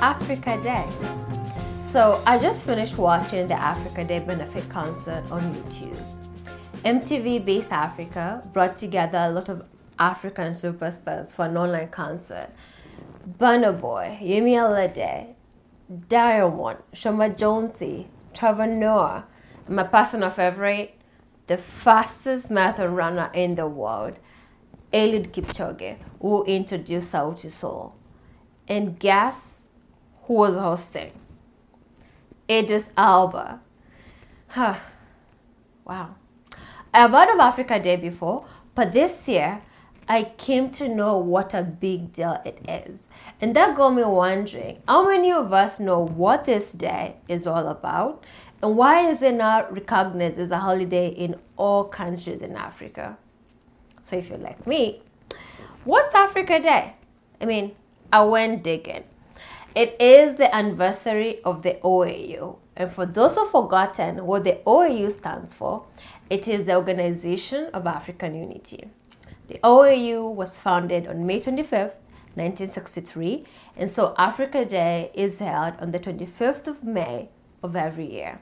Africa Day. So I just finished watching the Africa Day benefit concert on YouTube. MTV Base Africa brought together a lot of African superstars for an online concert. Burna Boy, Yemi Alade, Diamond, Sho Madjozi, Trevor Noah, my personal favorite, the fastest marathon runner in the world, Eliud Kipchoge, who introduced Sauti Sol. And guess who was hosting? Idris Elba. Huh. Wow. I've heard of Africa Day before, but this year I came to know what a big deal it is. And that got me wondering how many of us know what this day is all about and why is it not recognized as a holiday in all countries in Africa? So if you're like me, what's Africa Day? I mean, I went digging. It is the anniversary of the OAU. And for those who've forgotten what the OAU stands for, it is the Organization of African Unity. The OAU was founded on May 25th, 1963, and so Africa Day is held on the 25th of May of every year.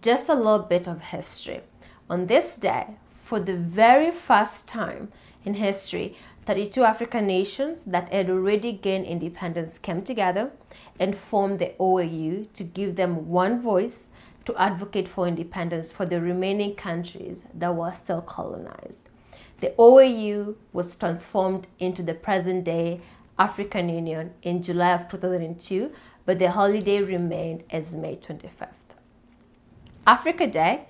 Just a little bit of history. On this day, for the very first time in history, 32 African nations that had already gained independence came together and formed the OAU to give them one voice to advocate for independence for the remaining countries that were still colonized. The OAU was transformed into the present day African Union in July of 2002, but the holiday remained as May 25th. Africa Day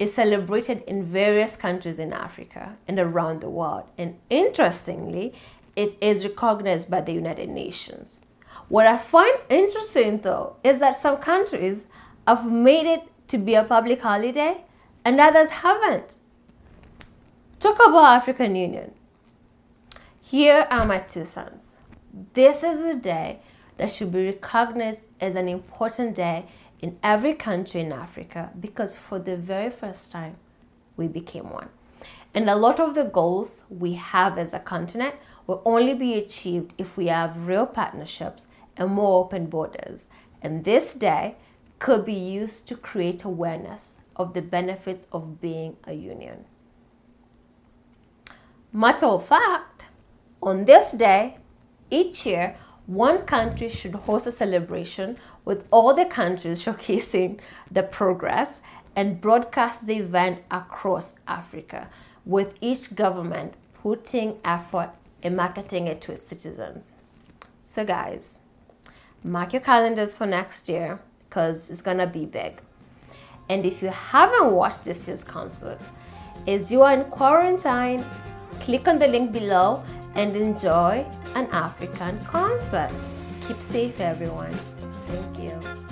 is celebrated in various countries in Africa and around the world. And interestingly, it is recognized by the United Nations. What I find interesting though is that some countries have made it to be a public holiday and others haven't. Talk about African Union. Here are my two cents. This is a day that should be recognized as an important day in every country in Africa because for the very first time we became one. And a lot of the goals we have as a continent will only be achieved if we have real partnerships and more open borders. And this day could be used to create awareness of the benefits of being a union. Matter of fact, on this day, each year, one country should host a celebration with all the countries showcasing the progress and broadcast the event across Africa, with each government putting effort in marketing it to its citizens. So, guys, mark your calendars for next year because it's gonna be big. And if you haven't watched this year's concert, as you are in quarantine, click on the link below and enjoy an African concert. Keep safe, everyone. Thank you.